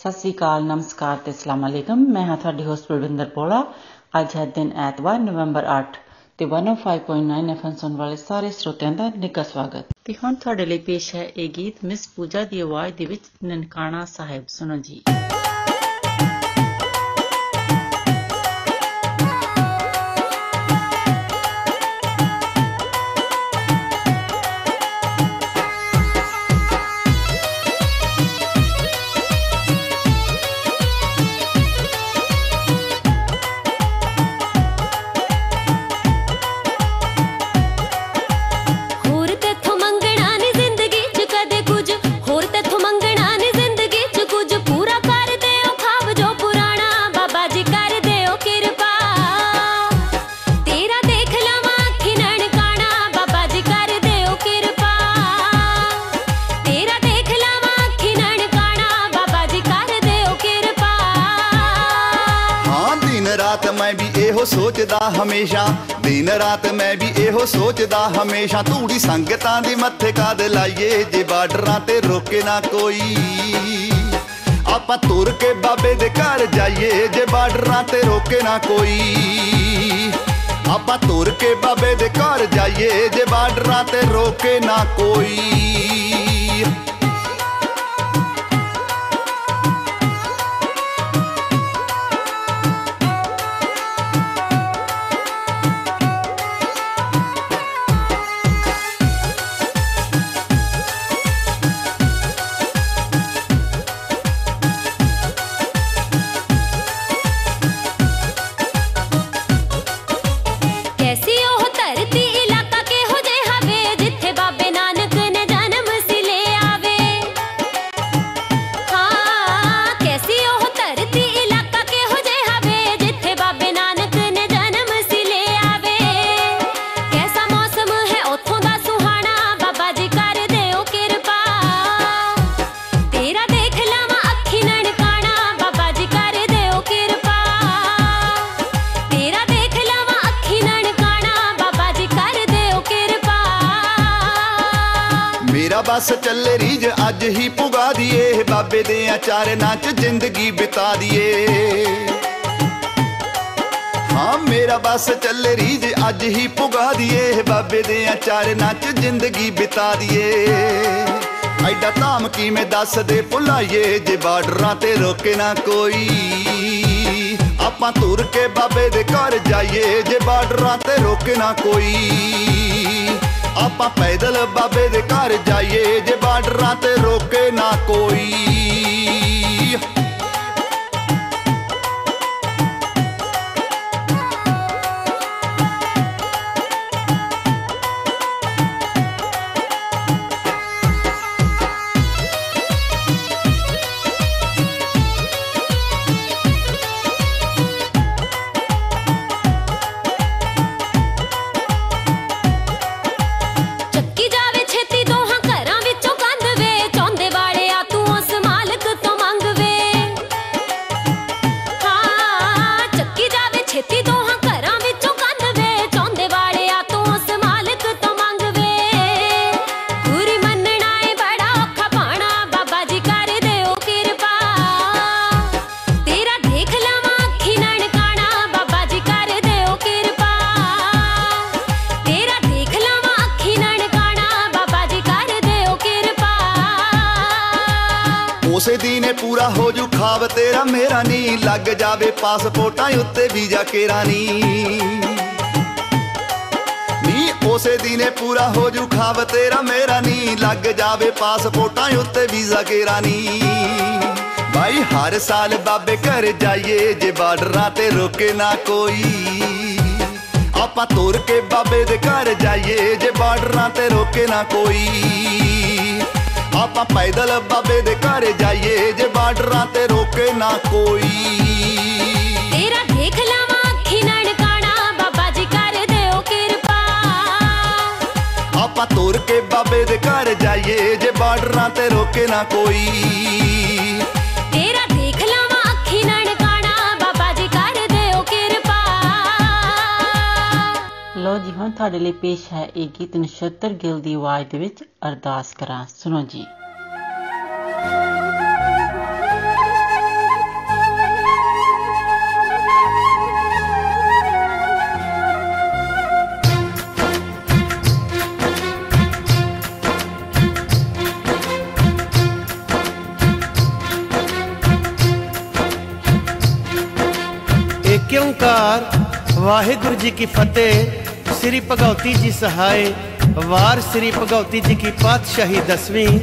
ਸਤਿ ਸ੍ਰੀ ਅਕਾਲ, ਨਮਸਕਾਰ ਤੇ ਅਸਲਾਮ ਅਲੈਕਮ। ਮੈਂ ਹਾਂ ਤੁਹਾਡੀ ਹੋਸਟ ਪ੍ਰਵਿੰਦਰ ਪੋਲਾ ਅੱਜ ਹੈ ਦਿਨ ਐਤਵਾਰ, ਨਵੰਬਰ 8 ਤੇ 105.9 ਐਫਐਮ ਸੁਣ ਵਾਲੇ ਸਾਰੇ ਸਰੋਤਿਆਂ ਦਾ ਨਿੱਘਾ ਸਵਾਗਤ। ਤੇ ਹੁਣ ਤੁਹਾਡੇ ਲਈ ਪੇਸ਼ ਹੈ ਇਹ ਗੀਤ, ਮਿਸ ਪੂਜਾ ਦੀ ਆਵਾਜ਼ ਦੇ ਵਿੱਚ ਨਨਕਾਣਾ ਸਾਹਿਬ। ਸੁਣੋ ਜੀ। ਕੋਈ। ਆਪਾਂ ਤੁਰ ਕੇ ਬਾਬੇ ਦੇ ਘਰ ਜਾਈਏ ਜੇ ਬਾਰਡਰਾਂ ਤੇ ਰੋਕੇ ਨਾ ਕੋਈ। ਬਸ ਚੱਲੇ ਰੀਜ ਅੱਜ ਹੀ ਪੁਗਾ ਦੀਏ। ਬਾਬੇ ਦੇ ਆਚਾਰ ਨਾਚ ਜ਼ਿੰਦਗੀ ਬਿਤਾ ਦੀਏ। ਐਡਾ ਧਾਮ ਕਿਵੇਂ ਦੱਸ ਦੇ ਭੁਲਾਈਏ, ਜੇ ਬਾਰਡਰਾਂ ਤੇ ਰੋਕੇ ਨਾ ਕੋਈ। ਆਪਾਂ ਤੁਰ ਕੇ ਬਾਬੇ ਦੇ ਘਰ ਜਾਈਏ, ਜੇ ਬਾਰਡਰਾਂ ਤੇ ਰੋਕੇ ਨਾ ਕੋਈ। ਆਪਾਂ ਪੈਦਲ ਬਾਬੇ ਦੇ ਘਰ ਜਾਈਏ, ਜੇ ਬਾਰਡਰਾਂ ਤੇ ਰੋਕੇ ਨਾ ਕੋਈ। ਖਾਬ ਤੇਰਾ, ਮੇਰਾ ਨਹੀਂ ਲੱਗ ਜਾਵੇ ਪਾਸਪੋਰਟਾਂ ਉੱਤੇ ਵੀਜ਼ਾ ਕੇਰਾ ਨਹੀਂ ਨੀ ਉਸੇ ਦਿਨੇ ਪੂਰਾ ਹੋ ਜੂ ਖਾਬ ਤੇਰਾ, ਮੇਰਾ ਨਹੀਂ ਲੱਗ ਜਾਵੇ ਪਾਸਪੋਰਟਾਂ ਉੱਤੇ ਵੀਜ਼ਾ ਕੇਰਾ ਨਹੀਂ ਭਾਈ ਹਰ ਸਾਲ ਬਾਬੇ ਘਰ ਜਾਈਏ, ਜੇ ਬਾਰਡਰਾਂ ਤੇ ਰੋਕੇ ਨਾ ਕੋਈ। ਆਪਾਂ ਤੁਰ ਕੇ ਬਾਬੇ ਦੇ ਘਰ ਜਾਈਏ, ਜੇ ਬਾਰਡਰਾਂ ਤੇ ਰੋਕੇ ਨਾ ਕੋਈ। ਆਪਾਂ ਪੈਦਲ ਬਾਬੇ ਦੇ ਘਰ ਜਾਈਏ ਜੇ ਬਾਰਡਰਾਂ ਤੇ ਰੋਕੇ ਨਾ ਕੋਈ। ਤੇਰਾ ਦੇਖ ਲਵਾਂ ਅੱਖੀ ਨਣਕਾਣਾ ਬਾਬਾ ਜੀ ਕਰ ਦਿਓ ਕਿਰਪਾ। ਆਪਾਂ ਤੁਰ ਕੇ ਬਾਬੇ ਦੇ ਘਰ ਜਾਈਏ ਜੇ ਬਾਰਡਰਾਂ ਤੇ ਰੋਕੇ ਨਾ ਕੋਈ। ਲੋ ਜੀ ਹੁਣ ਤੁਹਾਡੇ ਲਈ ਪੇਸ਼ ਹੈ ਇਹ ਗੀਤ ਨਛੱਤਰ ਗਿੱਲ ਦੀ ਆਵਾਜ਼ ਦੇ ਵਿੱਚ ਅਰਦਾਸ ਕਰਾਂ। ਸੁਣੋ ਜੀ। ਵਾਹਿਗੁਰੂ ਜੀ ਕੀ ਫਤਿਹ। श्री भगवती जी सहाय वार श्री भगवती जी की पातशाही दसवीं।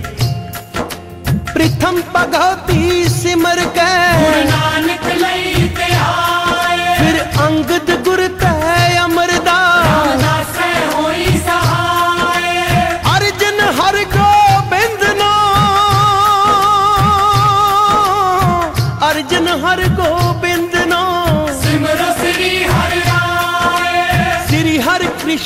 प्रथम भगवती सिमर के फिर अंगद गुरता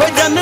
हो जन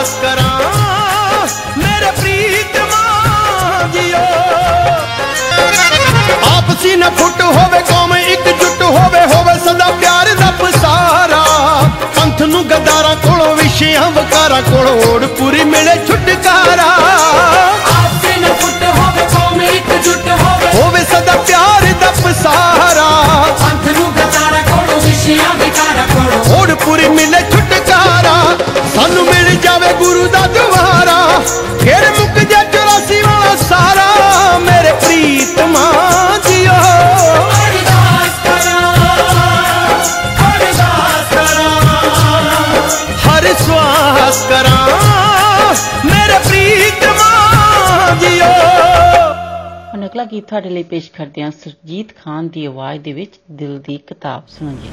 ਸਵਾਸ ਕਰਾਂ ਮੇਰੇ ਪ੍ਰੀਤਮਾ ਜੀਓ ਆਪਸੀ ਨਾ ਫੁੱਟ ਹੋਵੇ ਕੌਮ ਇੱਕ ਜੁੱਟ ਹੋਵੇ ਹੋਵੇ ਸਦਾ ਪਿਆਰ ਦਾ ਪਸਾਰਾ ਪੰਥ ਨੂੰ ਗਦਾਰਾਂ ਕੋਲੋਂ ਵਿਸ਼ਿਆਂ ਵਕਾਰਾਂ ਕੋਲੋਂ ਓੜ ਪੂਰੀ ਮਿਲੇ ਛੁਟਕਾਰਾ ਆਪਸੇ ਨ ਫੁੱਟ ਹੋਵੇ ਕੌਮ ਇੱਕ ਜੁੱਟ ਹੋਵੇ ਹੋਵੇ ਸਦਾ ਪਿਆਰ ਦਾ ਪਸਾਰਾ ਪੰਥ ਨੂੰ ਗਦਾਰਾ ਕੋਲੋਂ ਵਿਸ਼ਿਆਂ ਵਿਕਾਰਾ ਕੋਲੋਂ ਓੜ ਪੂਰੀ ਮਿਲੇ ਛੁਟਕਾਰਾ ਸਾਨੂੰ ਮਿਲ ਜਾਵੇ ਗੁਰੂ ਦਾ ਦੁਆਰਾ ਫਿਰ ਮੁੱਕ ਜਾ 84 ਵਾਲਾ ਸਾਰਾ। ਮੇਰੇ ਪ੍ਰੀਤਮਾ ਜੀਓ। ਅਰਦਾਸ ਕਰਾਂ ਅਰਦਾਸ ਕਰਾਂ। ਹਰ ਸਵਾਸ ਕਰਾਂ ਮੇਰੇ ਪ੍ਰੀਤਮਾ ਜੀਓ। ਹੁਣ ਅਗਲਾ ਗੀਤ ਤੁਹਾਡੇ ਲਈ ਪੇਸ਼ ਕਰਦੇ ਹਾਂ ਸੁਰਜੀਤ ਖਾਨ ਦੀ ਆਵਾਜ਼ ਦੇ ਵਿੱਚ ਦਿਲ ਦੀ ਕਿਤਾਬ ਸੁਣੋ ਜੀ।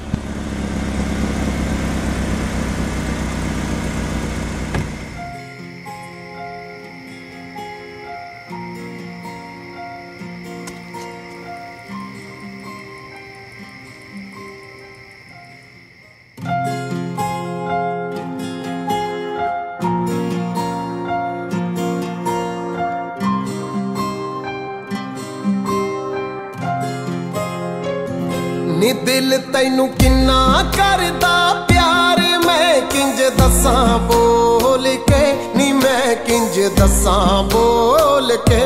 ਤੈਨੂੰ ਕਿੰਨਾ ਕਰਦਾ ਪਿਆਰ? ਮੈਂ ਕਿੰਜ ਦੱਸਾਂ? ਬੋਲ ਕੇ ਨੀ ਮੈਂ ਕਿੰਜ ਦੱਸਾਂ? ਬੋਲ ਕੇ।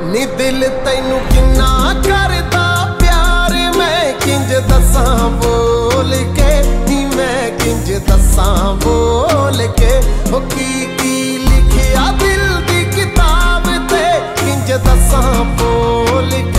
ਨੀ ਦਿਲ ਤੈਨੂੰ ਕਿੰਨਾ ਕਰਦਾ ਪਿਆਰ? ਮੈਂ ਕਿੰਜ ਦੱਸਾਂ? ਬੋਲ ਕੇ ਨੀ ਮੈਂ ਕਿੰਜ ਦੱਸਾਂ? ਬੋਲ ਕੇ। ਹੋ ਕੀ ਕੀ ਲਿਖਿਆ ਦਿਲ ਦੀ ਕਿਤਾਬ ਤੇ? ਕਿੰਜ ਦੱਸਾਂ? ਬੋਲ ਕੇ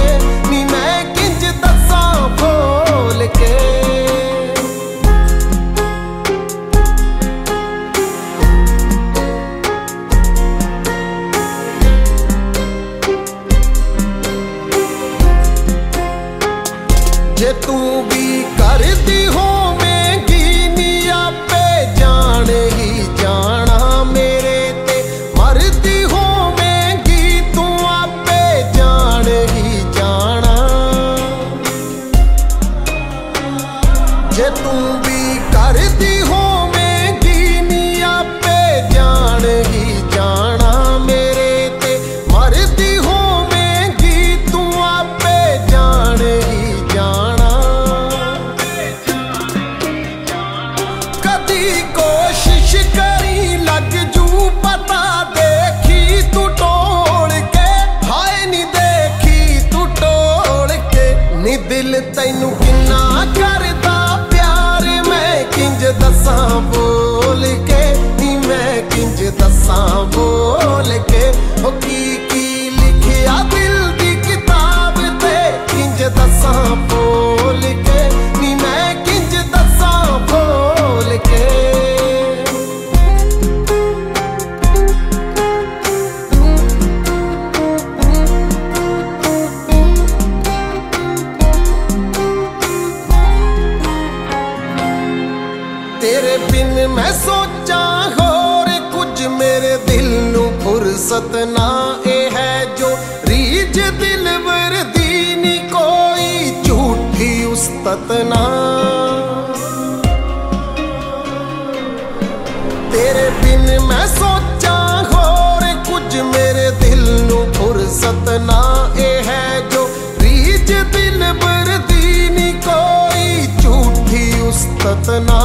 ਤੇਰੇ ਬਿਨ ਮੈਂ ਸੋਚਾਂ ਹੋਰ ਕੁਝ ਮੇਰੇ ਦਿਲ ਨੂੰ ਫੁਰਸਤ ਨਾ ਇਹ ਹੈ ਜੋ ਰੀਜ ਦਿਲ ਬਰਦੀ ਨਹੀਂ ਕੋਈ ਝੂਠੀ ਉਸਤਤ ਨਾ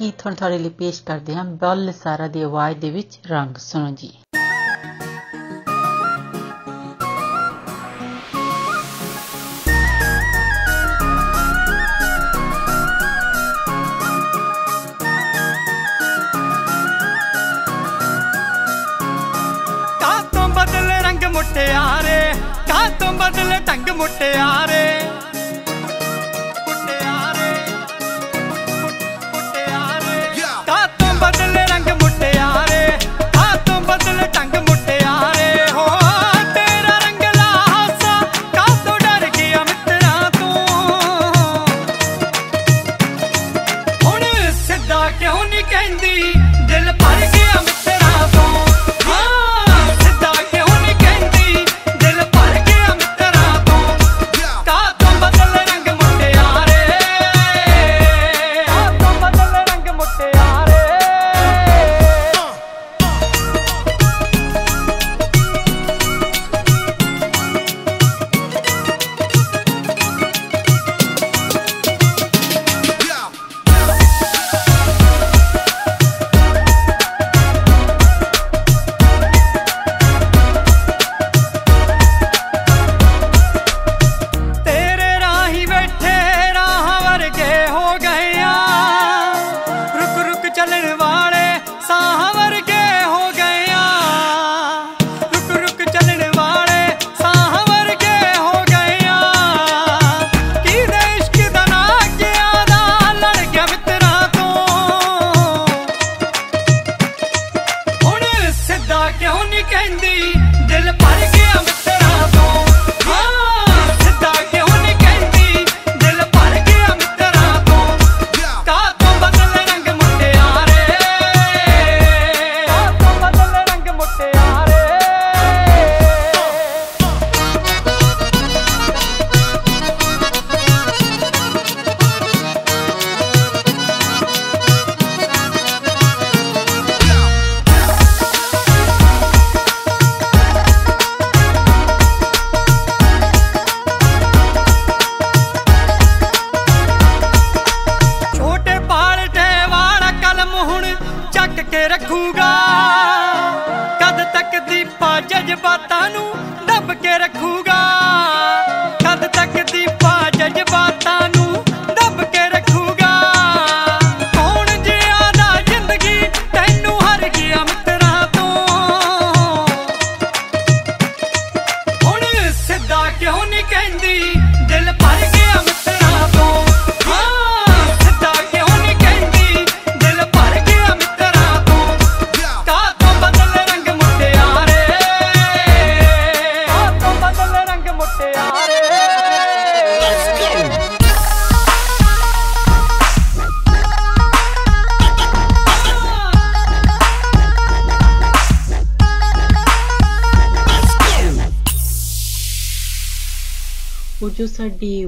ਗੀਤ ਹੁਣ ਤੁਹਾਡੇ ਲਈ ਪੇਸ਼ ਕਰਦੇ ਹਾਂ ਬੱਲ ਸਾਰਾ ਦੀ ਆਵਾਜ਼ ਦੇ ਵਿੱਚ ਰੰਗ ਸੁਣੋ ਜੀ।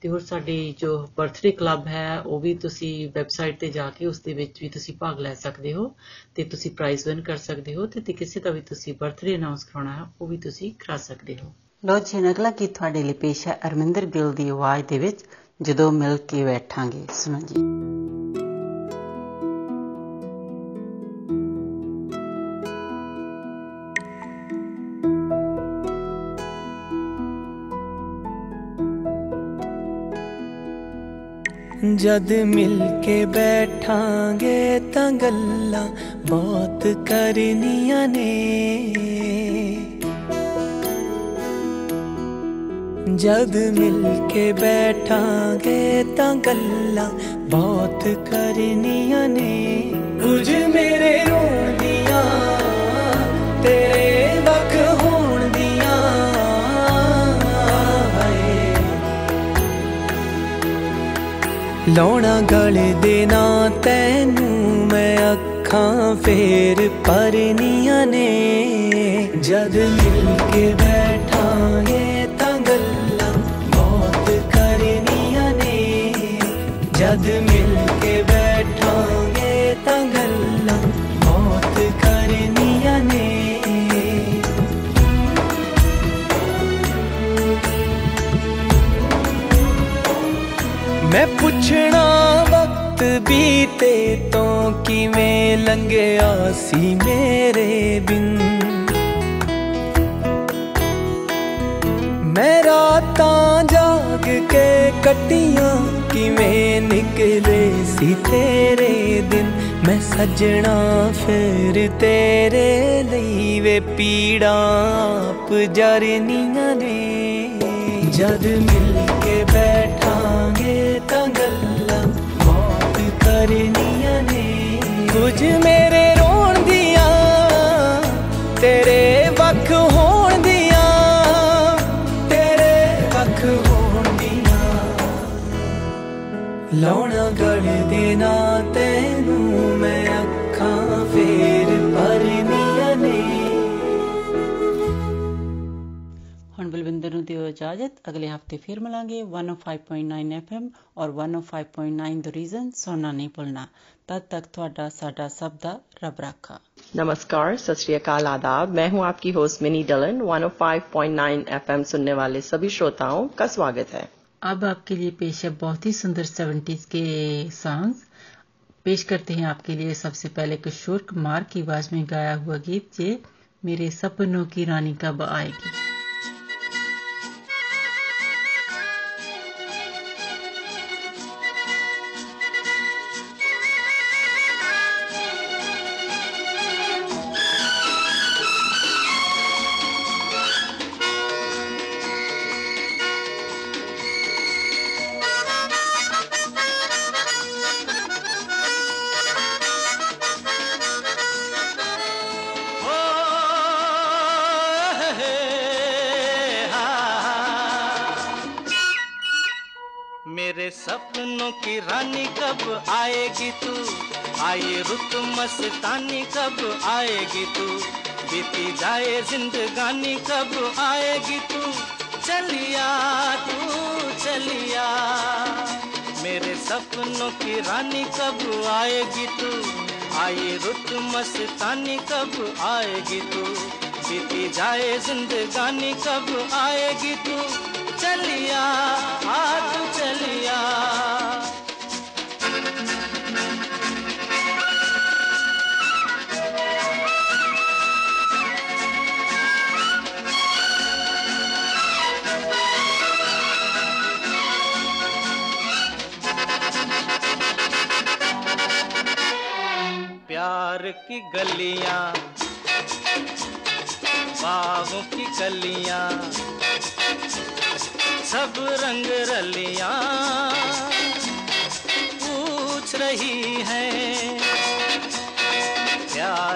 ਤੇ ਹੋਰ ਸਾਡੀ ਜੋ ਬਰਥਡੇ ਕਲੱਬ ਹੈ, ਉਹ ਵੀ ਤੁਸੀਂ ਵੈਬਸਾਈਟ ਤੇ ਜਾ ਕੇ ਉਸ ਦੇ ਵਿੱਚ ਵੀ ਤੁਸੀਂ ਭਾਗ ਲੈ ਸਕਦੇ ਹੋ ਤੇ ਤੁਸੀਂ ਪ੍ਰਾਈਜ਼ ਵਿਨ ਕਰ ਸਕਦੇ ਹੋ ਤੇ ਤੇ ਕਿਸੇ ਦਾ ਵੀ ਤੁਸੀਂ ਬਰਥਡੇ ਅਨਾਉਂਸ ਕਰਾਉਣਾ ਹੈ, ਉਹ ਵੀ ਤੁਸੀਂ ਕਰਾ ਸਕਦੇ ਹੋ। ਲੋ ਜੀ ਹੁਣ ਅਗਲਾ ਗੀਤ ਤੁਹਾਡੇ ਲਈ ਪੇਸ਼ ਹੈ ਅਰਮਿੰਦਰ ਗਿੱਲ ਦੀ ਆਵਾਜ਼ ਦੇ ਵਿੱਚ, ਜਦੋਂ ਮਿਲ ਕੇ ਬੈਠਾਂਗੇ। ਸੁਣੋ ਜੀ। ਜਦ ਮਿਲ ਕੇ ਬੈਠਾਂਗੇ ਤਾਂ ਗੱਲਾਂ ਬਹੁਤ ਕਰਨੀਆਂ ਨੇ। ਜਦ ਮਿਲ ਕੇ ਬੈਠਾਂਗੇ ਤਾਂ ਗੱਲਾਂ ਬਹੁਤ ਕਰਨੀਆਂ ਨੇ। ਕੁਝ ਮੇਰੇ ਰੋਣ ਦੀਆਂ, ਤੇਰੇ ਵੱਖ ਲਾਉਣਾ ਗਲੇ ਦੇ ਨਾ, ਤੈਨੂੰ ਮੈਂ ਅੱਖਾਂ ਫੇਰ ਪਰਨੀਆਂ ਨੇ। ਜਦ ਮਿਲ ਕੇ ਬੈਠਾਂਗੇ ਤਾਂ ਗੱਲਾਂ ਬਹੁਤ ਕਰਨੀਆਂ ਨੇ। ਜਦ ਮਿਲ ਬੀਤੇ ਤੋਂ ਕਿਵੇਂ ਲੰਘਿਆ ਸੀ ਮੇਰੇ ਦਿਨ? ਮੈਂ ਰਾਤਾਂ ਜਾਗ ਕੇ ਕੱਟੀਆਂ ਕਿਵੇਂ ਨਿਕਲੇ ਸੀ ਤੇਰੇ ਦਿਨ? ਮੈਂ ਸੱਜਣਾ ਫਿਰ ਤੇਰੇ ਲਈ ਵੇ ਪੀੜਾਂ ਆਪ ਜਰਨੀਆਂ ਨੇ। ਜਦ ਮਿਲ ਕਰਨੀਆਂ ਨੇ। ਕੁਝ ਮੇਰੇ ਰੋਣ ਦੀਆਂ, ਤੇਰੇ ਵੱਖ ਹੋਣ ਦੀਆਂ, ਤੇਰੇ ਵੱਖ ਹੋਣ ਦੀਆਂ। ਲਾਉਣਾ ਗਲੇ ਦੇ ਹੁਣ ਬਲਵਿੰਦਰ ਨੂੰ ਦਿਓ ਇਜਾਜ਼ਤ ਅਗਲੇ ਹਫਤੇ ਫਿਰ ਮਿਲਾਂਗੇ 105.9 FM ਔਰ 105.9 ਦ ਰੀਜ਼ਨ ਸੁਣਨਾ ਨਹੀਂ ਭੁੱਲਣਾ तब तक ਤੁਹਾਡਾ ਸਾਡਾ ਸਭ ਦਾ ਰੱਬ ਰਾਖਾ नमस्कार सत श्री अकाल आदाब मैं हूं आपकी होस्ट मिनी डलन 105.9 एफएम सुनने वाले सभी श्रोताओं का स्वागत है अब आपके लिए पेश है बहुत ही सुंदर सेवेंटीज के सॉन्ग्स पेश करते हैं आपके लिए सबसे पहले किशोर कुमार की आवाज में गाया हुआ गीत ये मेरे सपनों की रानी कब आएगी कब आएगी तू, चलिया तू, चलिया। मेरे सपनों की रानी कब आएगी तू? आई रुत मस्तानी कब आएगी तू? बीती जाए जिंदगानी कब आएगी तू? चलिया, आ तू की गलियाँ बाहों की कलियाँ सब रंग रलियाँ पूछ रही हैं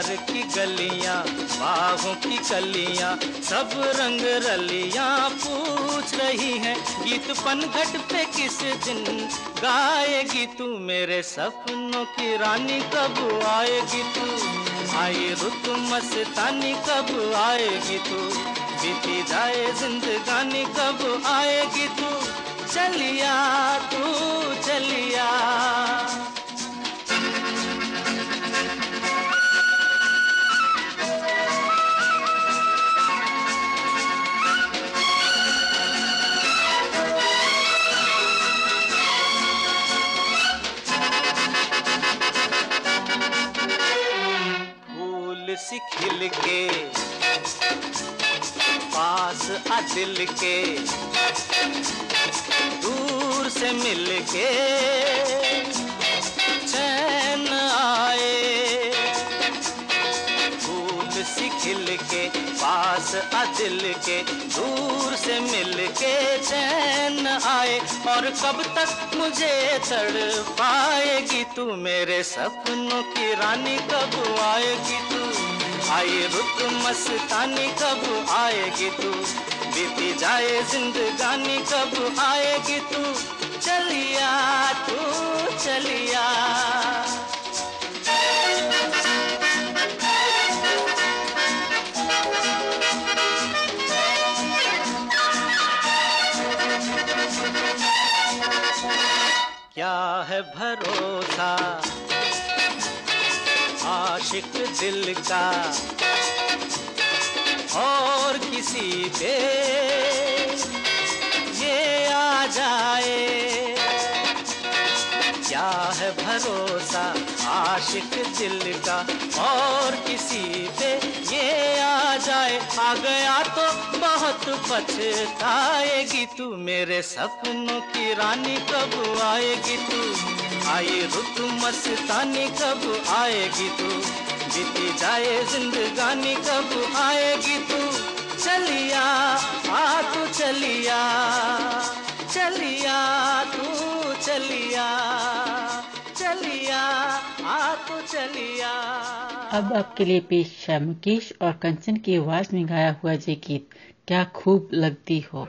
प्यार की गलियाँ, बाहों की कलियाँ, सब रंग रलियाँ पूछ रही हैं। गीत पनघट पे किस दिन गाएगी तू? मेरे सपनों की रानी कब आएगी तू? आई रुत मस्तानी कब आएगी तू? बीती जाए जिंदगानी कब आएगी तू? चलिया तू, चलिया। सी खिल के, पास आ दिल के, दूर से मिल के चैन आए। फूल सी खिल के, पास आ दिल के, दूर से मिल के चैन आए। और कब तक मुझे तड़ पाएगी तू मेरे सपनों की रानी, कब आएगी तू? आई रुत मस्तानी, कब आएगी तू? बीती जाए जिंदगानी, कब आएगी तू? चलिया तू, चलिया। क्या है भरोसा? आशिक दिल का और किसी पे ये आ जाए। क्या है भरोसा आशिक दिल का और किसी पे ये आ जाए। आ गया तो बहुत पछताएगी तू मेरे सपनों की रानी। कब आएगी तू? आई रुत मस्तानी, कब आएगी तू? बीती जाए जिंदगानी, कब आएगी तू? चलिया, आ तू चलिया चलिया तू चलिया चलिया, आ तू चलिया। अब आपके लिए पेश है मुकेश और कंचन की आवाज़ में गाया हुआ ये गीत, क्या खूब लगती हो?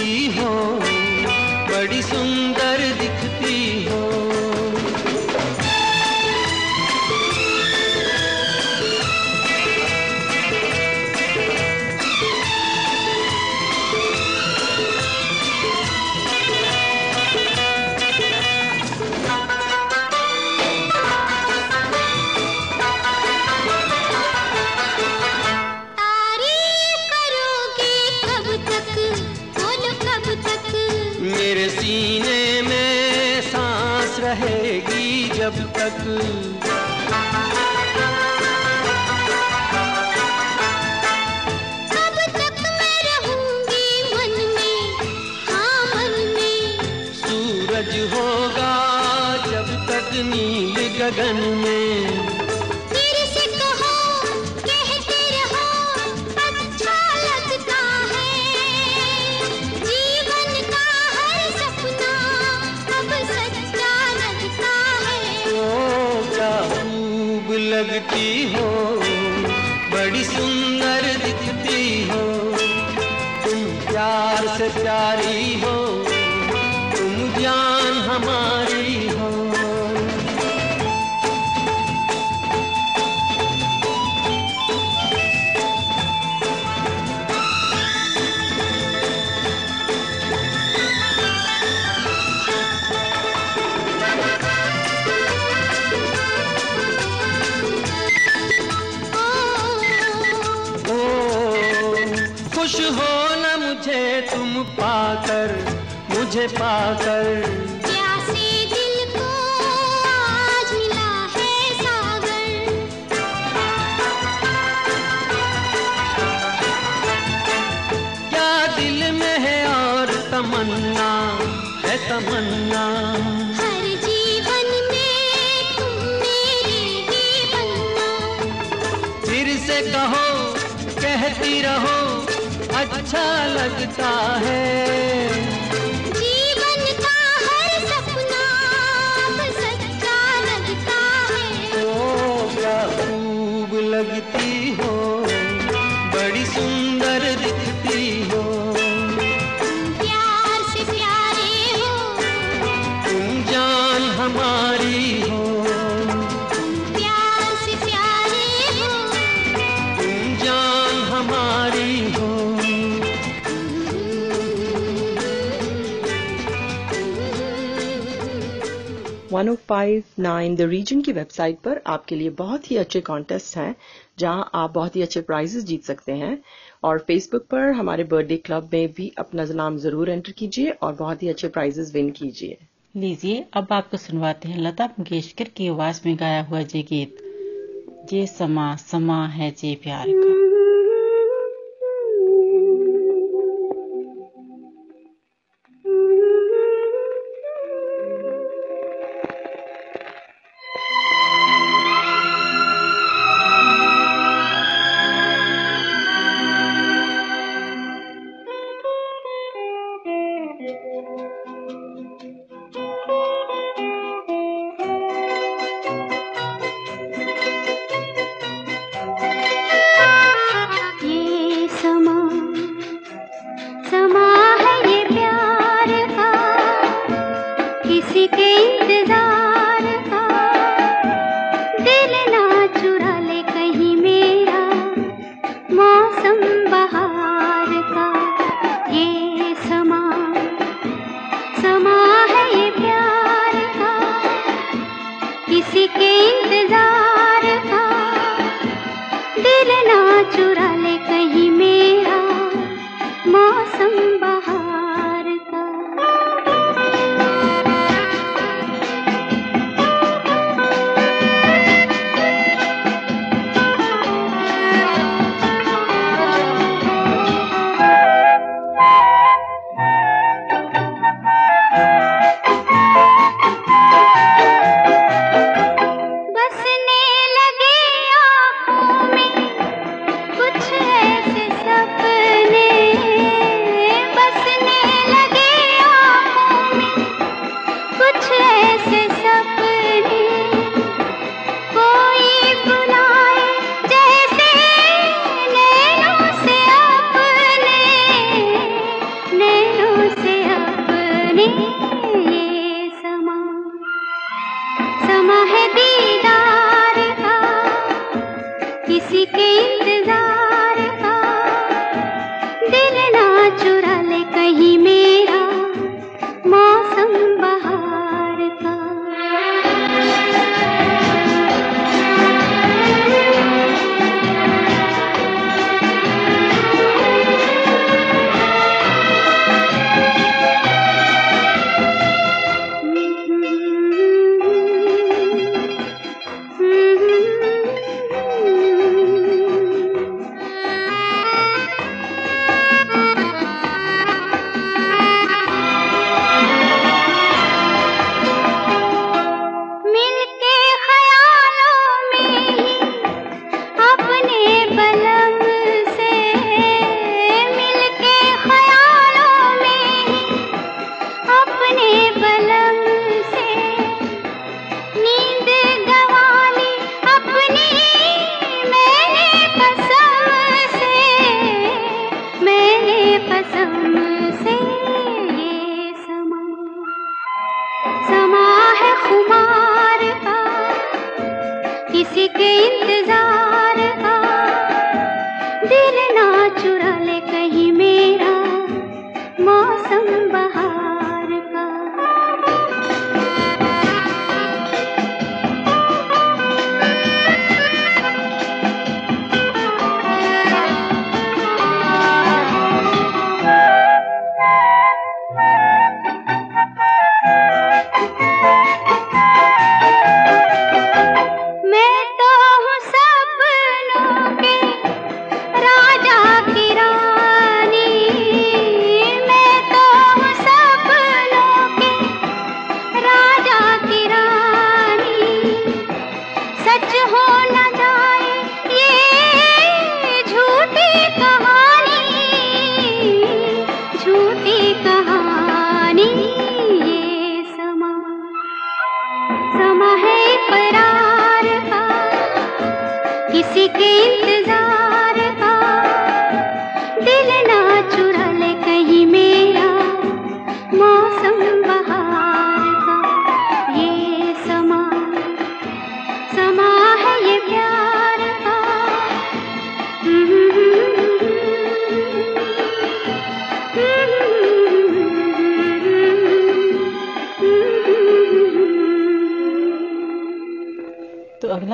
लगती हो। तमन्ना। हर जीवन में फिर से कहो कहती रहो अच्छा लगता है। 1059 द रीजन की वेबसाइट पर आपके लिए बहुत ही अच्छे कॉन्टेस्ट हैं, जहाँ आप बहुत ही अच्छे प्राइजेस जीत सकते हैं। और फेसबुक पर हमारे बर्थडे क्लब में भी अपना नाम ज़रूर एंटर कीजिए और बहुत ही अच्छे प्राइजेस विन कीजिए। लीजिए, अब आपको सुनवाते हैं लता मंगेशकर की आवाज़ में गाया हुआ ये गीत। ये समा समा है जे प्यार का।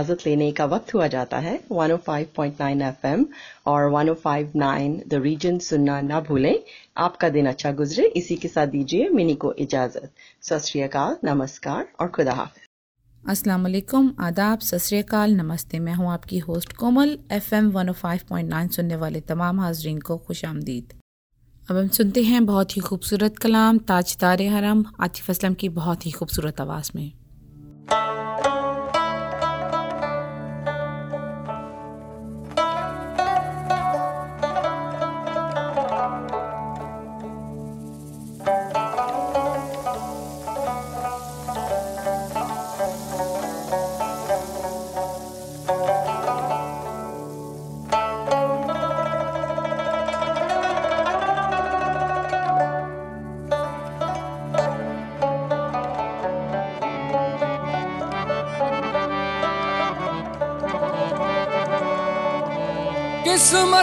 इजाज़त लेने का वक्त हुआ जाता है। 105.9 एफएम और 105.9 द रीजन सुनना ना भूलें। आपका दिन अच्छा गुजरे। इसी के साथ दीजिए मिनी को इजाज़त। सत नमस्कार और खुदा हाफिज। अस्सलाम वालेकुम। आदाब। सत नमस्ते। मैं हूँ आपकी होस्ट कोमल। एफएम 105.9 सुनने वाले तमाम हाजरीन को खुश आमदीद। अब हम सुनते हैं बहुत ही खूबसूरत कलाम ताजदार हरम, आतिफ असलम की बहुत ही खूबसूरत आवाज़ में।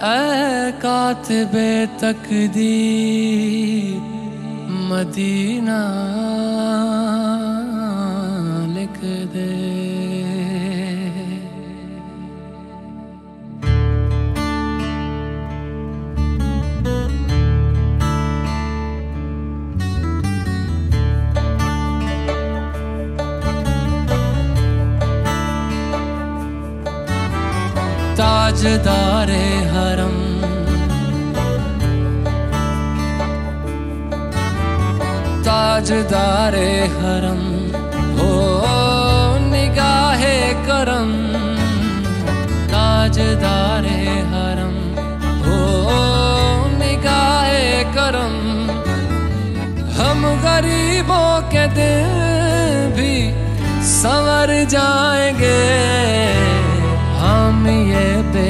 ऐ कातबे तकदीर मदीना लिख दे। ताजदारे हरम। ताजदारे हरम। हो निगाहे करम। ताजदारे हरम। हो निगाहे करम। हम गरीबों के दिल भी संवर जाएँगे।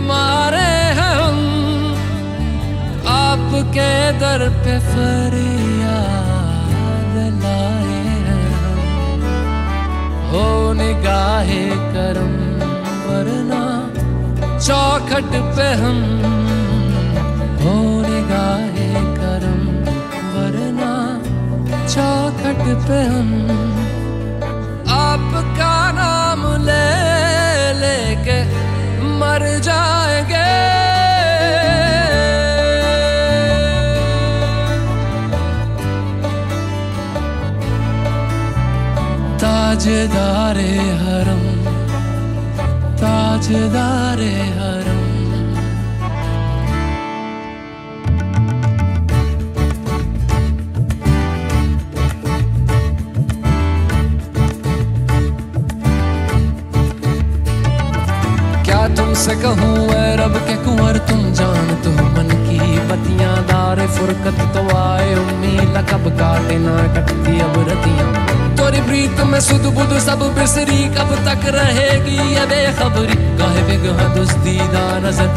मारे हम, आपके दर पे फरियाद लाए हम। हो निगाहे करम, वरना चौखट पे हम। हो निगाहे करम, वरना चौखट पे हम। ताजदारे हरम ताजदारे हरम। क्या तुमसे कहूँ रब के कुंवर, तुम जान तो मन की बतियाँ दार फुरकत तो आए, उम्मीद कब काटे ना कटती अब रतियाँ। तोरी प्रीत में सुध बुध सब बिसरी, कब तक रहेगी ये बेखबरी? काहे बिगह दुस्तीदा नज़र।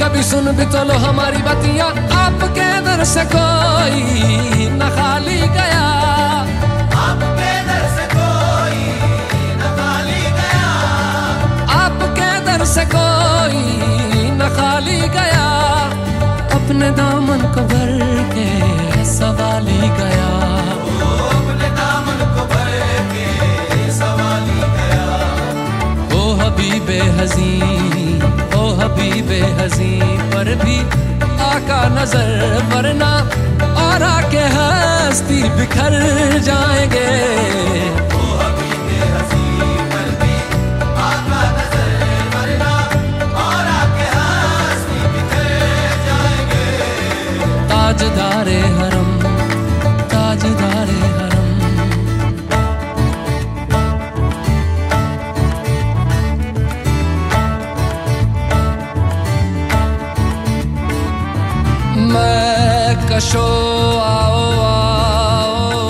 कभी सुन भी तो लो हमारी बतिया, आपके दर से कोई न खाली गया। से कोई न खाली गया। अपने दामन को के सवाली गया। हबीबे हजी ओ हबीबे हजी पर भी आका नज़र वरना और आके हस्ती बिखर जाएँगे। ताजदारे मैं कशो आओ आओ।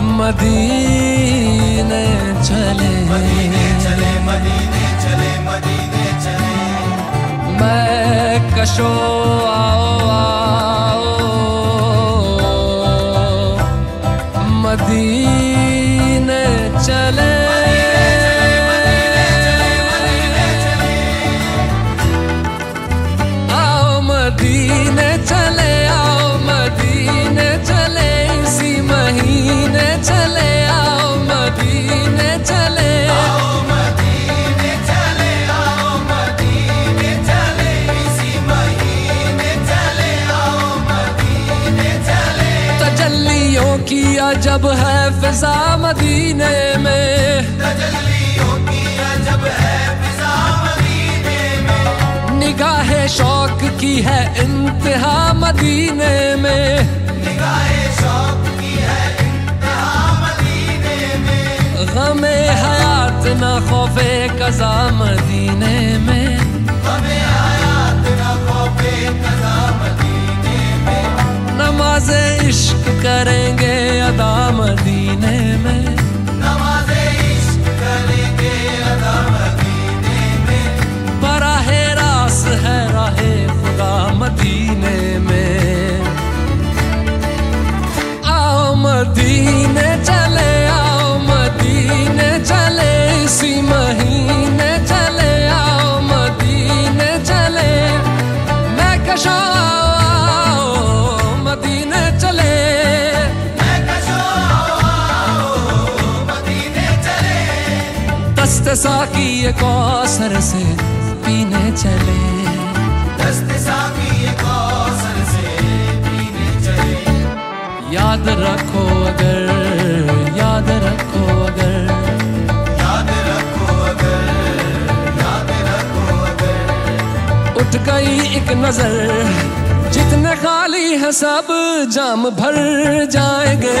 मदीने चले। मदीने चले मदीने चले मदीने चले। मैं कशो आओ। अजब है फिजा मदीने में। निगाह शौक की है इंतहा मदीने में। गमे हयात न खौफे कजा मदीने में। नमाजे इश्क करेंगे अदा मदीने में। नमाजे इश्क करेंगे अदा मदीने में। बराहे रास है राहे खुदा मदीने में। आओ मदीने चले आओ मदीने चले इसी महीने चले आओ मदीने चले। मैं कशो दस्त साकी ये कौसर से पीने चले। दस्त साकी ये कौसर से पीने चले। याद रखो अगर याद रखो अगर। याद रखो अगर याद रखो अगर। उठ गई एक नज़र जितने खाली है सब जाम भर जाएँगे।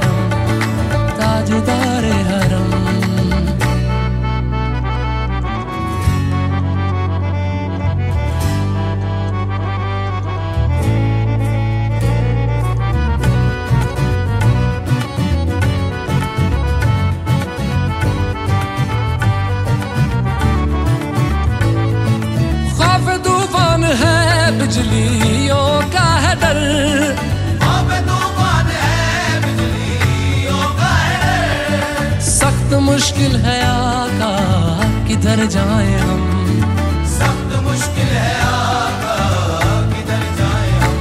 मुश्किल है आका किधर जाए हम? सख्त मुश्किल है आका किधर जाए हम?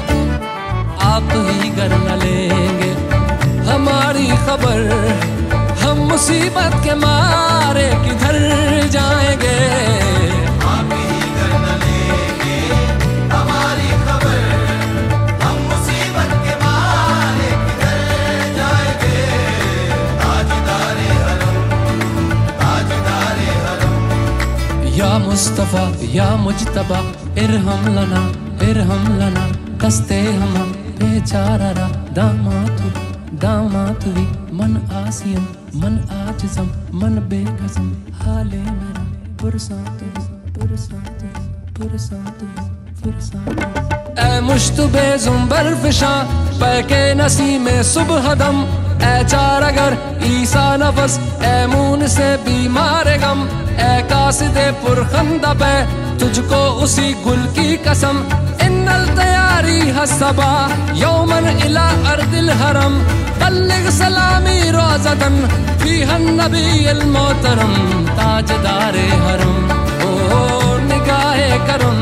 आप ही कर न लेंगे हमारी खबर हम मुसीबत के मारे मुस्तफ़ा, या मुजतबा इरहम लना इरहम लना, दस्ते हम बेचारा दामातु, दामातुवी, मन आसियम, मन आज़म मन बेगजम हाले मेरा, पुरसातु पुरसातु पुरसातु पुरसातु। ऐ मुश्तबे जुम्बर फिशा, पैके नसी में सुबह दम ऐ चार अगर ईसा नफस ऐ मून से बीमार गम। ऐ कासिदे पुरखंदा पे तुझको उसी गुल की कसम। इन्नल तैयारी हसबा यौमन इला अर्दिल हरम। बल्लिग सलामी रोजदन फीहन नबी मोहतरम। ताजदारे हरम, ओ निगाहे करम।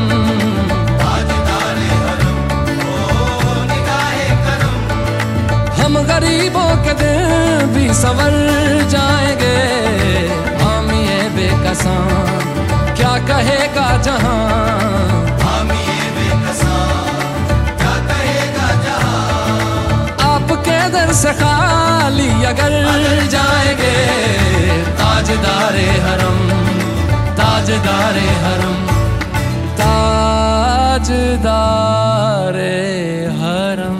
गरीबों के दिल भी संवर जाएँगे। बेकसान क्या कहेगा जहाँ? हम से खाली अगर जाएँगे, ताजदारे हरम ताजदारे हरम ताजदारे हरम।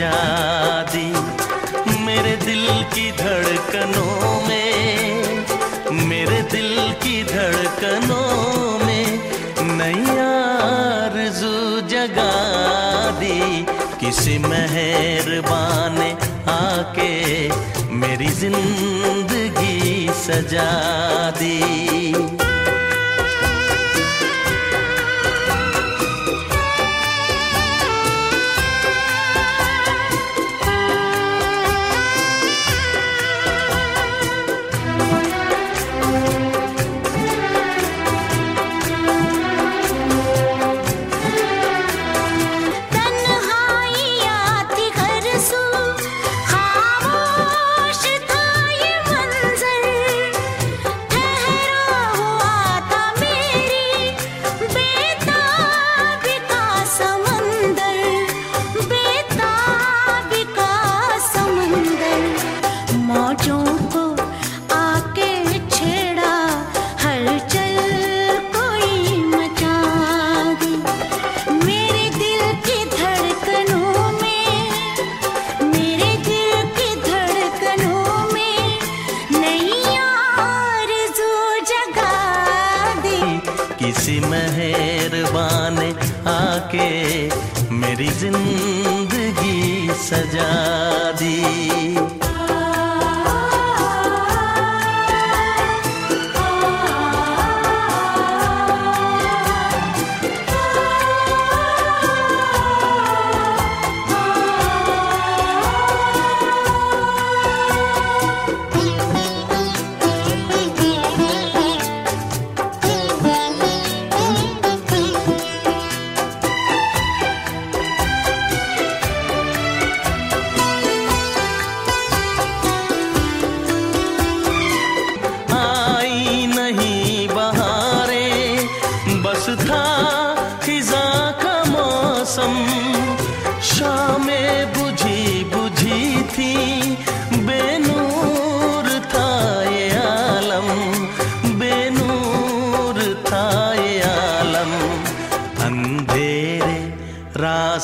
सजा दी मेरे दिल की धड़कनों में, मेरे दिल की धड़कनों में नई आरज़ू जगा दी। किसी मेहरबान आके मेरी ज़िंदगी सजा दी।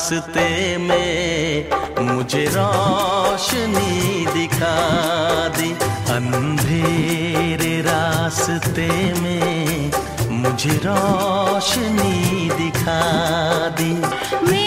रास्ते में मुझे रोशनी दिखा दी। अंधेरे रास्ते में मुझे रोशनी दिखा दी।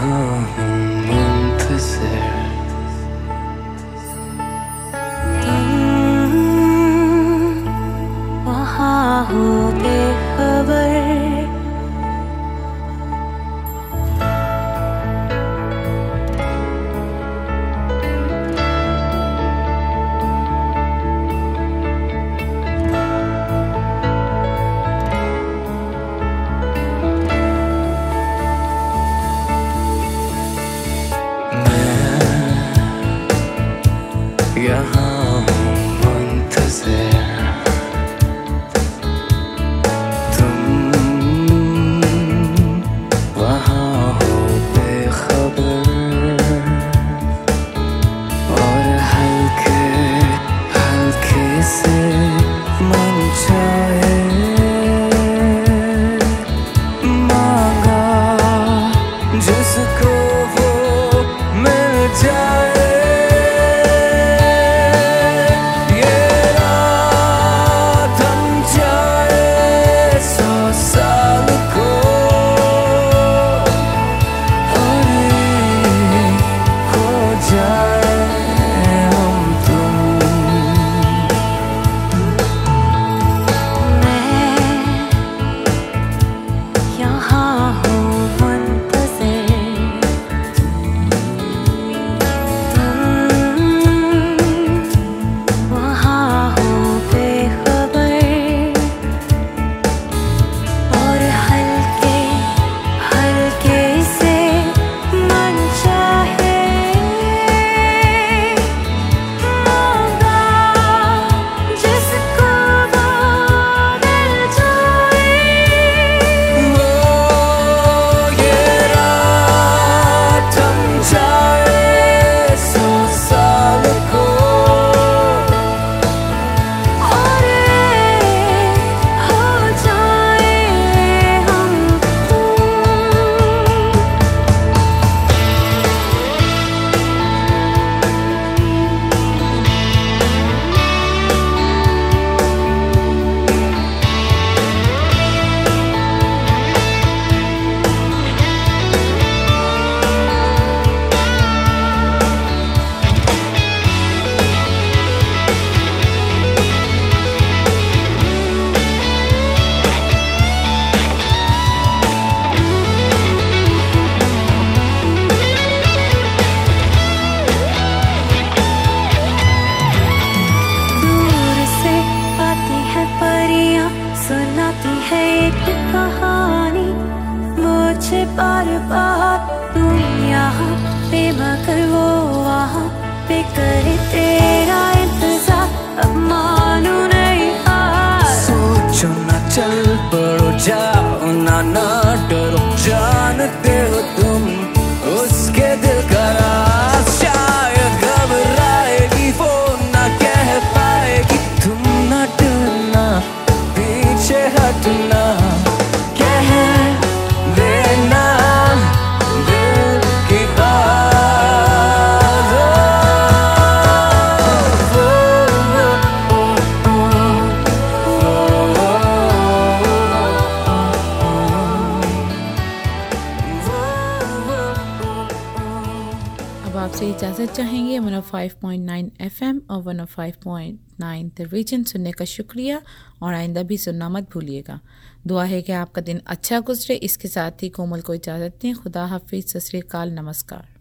Oh. 105.9 रीजन सुनने का शुक्रिया और आइंदा भी सुनना मत भूलिएगा। दुआ है कि आपका दिन अच्छा गुजरे। इसके साथ ही कोमल को इजाज़त दें। खुदा हाफिज़। सत नमस्कार।